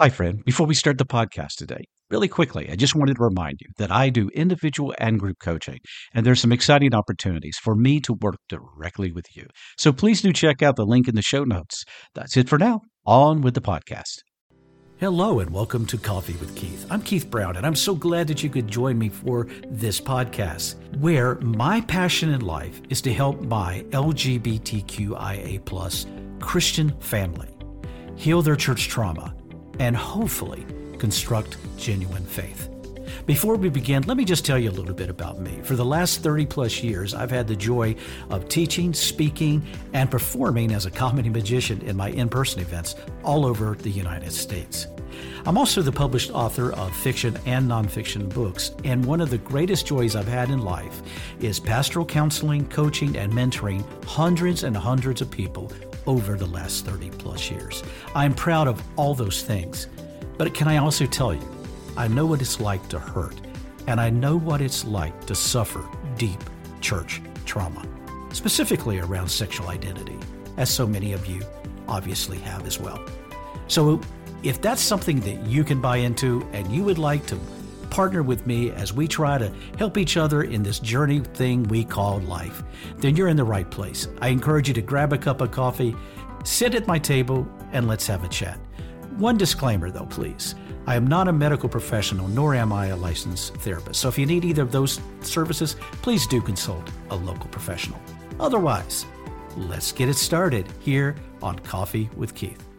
Hi, friend. Before we start the podcast today, really quickly, I just wanted to remind you that I do individual and group coaching, and there's some exciting opportunities for me to work directly with you. So please do check out the link in the show notes. That's it for now. On with the podcast. Hello and welcome to Coffee with Keith. I'm Keith Brown, and I'm so glad that you could join me for this podcast, where my passion in life is to help my LGBTQIA plus Christian family heal their church trauma and hopefully construct genuine faith. Before we begin, let me just tell you a little bit about me. For the last 30 plus years, I've had the joy of teaching, speaking, and performing as a comedy magician in my in person events all over the United States. I'm also the published author of fiction and nonfiction books, and one of the greatest joys I've had in life is pastoral counseling, coaching, and mentoring hundreds and hundreds of people over the last 30 plus years. I'm proud of all those things. But can I also tell you, I know what it's like to hurt, and I know what it's like to suffer deep church trauma, specifically around sexual identity, as so many of you obviously have as well. So, if that's something that you can buy into and you would like to partner with me as we try to help each other in this journey thing we call life, then you're in the right place. I encourage you to grab a cup of coffee, sit at my table, and let's have a chat. One disclaimer though, please. I am not a medical professional, nor am I a licensed therapist. So if you need either of those services, please do consult a local professional. Otherwise, let's get it started here on Coffee with Keith.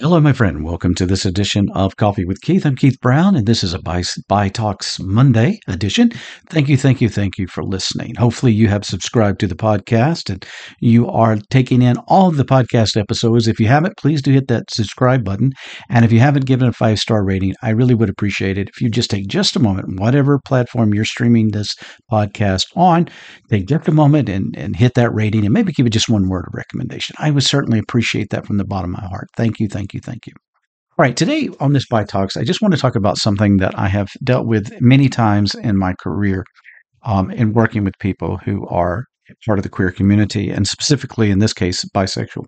Hello, my friend. Welcome to this edition of Coffee with Keith. I'm Keith Brown, and this is a Bi, Talks Monday edition. Thank you, thank you, thank you for listening. Hopefully, you have subscribed to the podcast and you are taking in all of the podcast episodes. If you haven't, please do hit that subscribe button. And if you haven't given a five star rating, I really would appreciate it if you just take just a moment, whatever platform you're streaming this podcast on, take just a moment and, and hit that rating and maybe give it just one word of recommendation. I would certainly appreciate that from the bottom of my heart. Thank you, thank you, thank you. All right, today on this Bi Talks, I just want to talk about something that I have dealt with many times in my career um, in working with people who are part of the queer community, and specifically in this case, bisexual.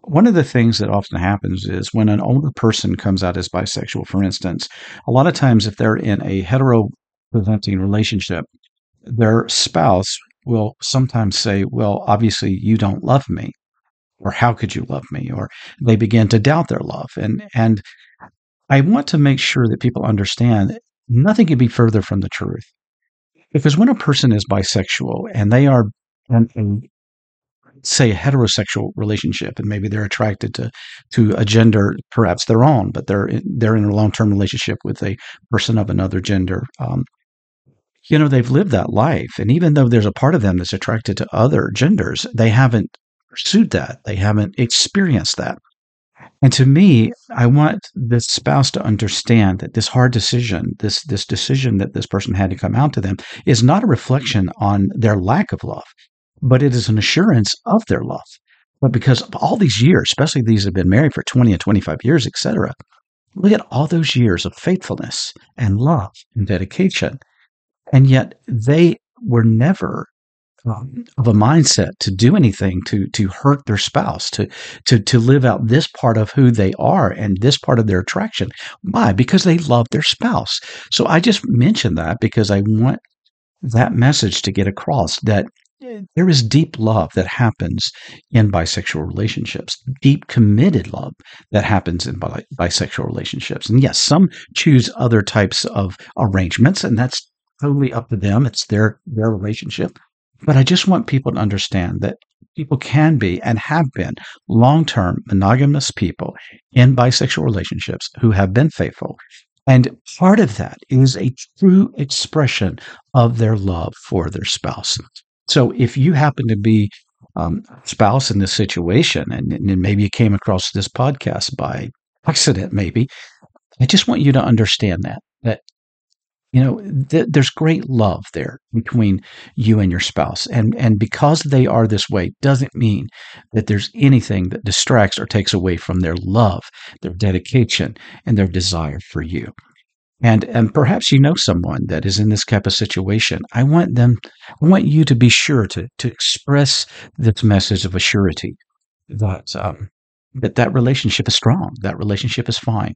One of the things that often happens is when an older person comes out as bisexual, for instance, a lot of times if they're in a hetero presenting relationship, their spouse will sometimes say, Well, obviously you don't love me or how could you love me? Or they begin to doubt their love. And and i want to make sure that people understand nothing could be further from the truth. Because when a person is bisexual and they are in a say a heterosexual relationship and maybe they're attracted to to a gender perhaps their own but they're in, they're in a long-term relationship with a person of another gender um, you know they've lived that life. And even though there's a part of them that's attracted to other genders they haven't pursued that. They haven't experienced that. And to me, I want this spouse to understand that this hard decision, this this decision that this person had to come out to them, is not a reflection on their lack of love, but it is an assurance of their love. But because of all these years, especially these have been married for 20 and 25 years, etc., look at all those years of faithfulness and love and dedication. And yet they were never um, of a mindset to do anything to to hurt their spouse to to to live out this part of who they are and this part of their attraction why because they love their spouse so i just mentioned that because i want that message to get across that there is deep love that happens in bisexual relationships, deep committed love that happens in bi- bisexual relationships. And yes, some choose other types of arrangements, and that's totally up to them. It's their their relationship. But I just want people to understand that people can be and have been long term monogamous people in bisexual relationships who have been faithful. And part of that is a true expression of their love for their spouse. So if you happen to be um, spouse in this situation, and, and maybe you came across this podcast by accident, maybe, I just want you to understand that that you know th- there's great love there between you and your spouse. And and because they are this way doesn't mean that there's anything that distracts or takes away from their love their dedication and their desire for you. And and perhaps you know someone that is in this type of situation. I want them i want you to be sure to to express this message of assurity that um, that that relationship is strong. That relationship is fine,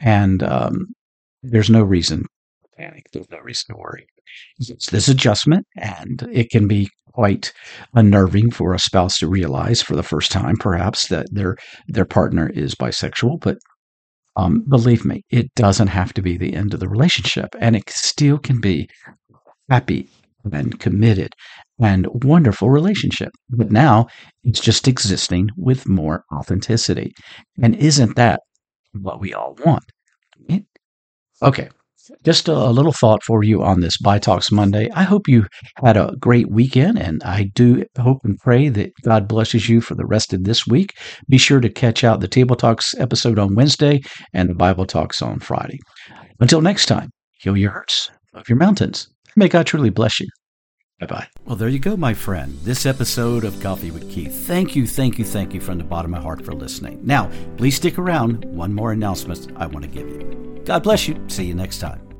and um, there's no reason panic. There's no reason to worry. It's this adjustment, and it can be quite unnerving for a spouse to realize for the first time, perhaps, that their their partner is bisexual. But um, believe me, it doesn't have to be the end of the relationship, and it still can be happy and committed and wonderful relationship. But now it's just existing with more authenticity. And isn't that what we all want? Okay. Just a little thought for you on this Bi Talks Monday. I hope you had a great weekend, and I do hope and pray that God blesses you for the rest of this week. Be sure to catch out the Table Talks episode on Wednesday and the Bible Talks on Friday. Until next time, heal your hurts, love your mountains. May God truly bless you. Bye bye. Well, there you go, my friend. This episode of Coffee with Keith. Thank you, thank you, thank you from the bottom of my heart for listening. Now, please stick around. One more announcement I want to give you. God bless you. See you next time.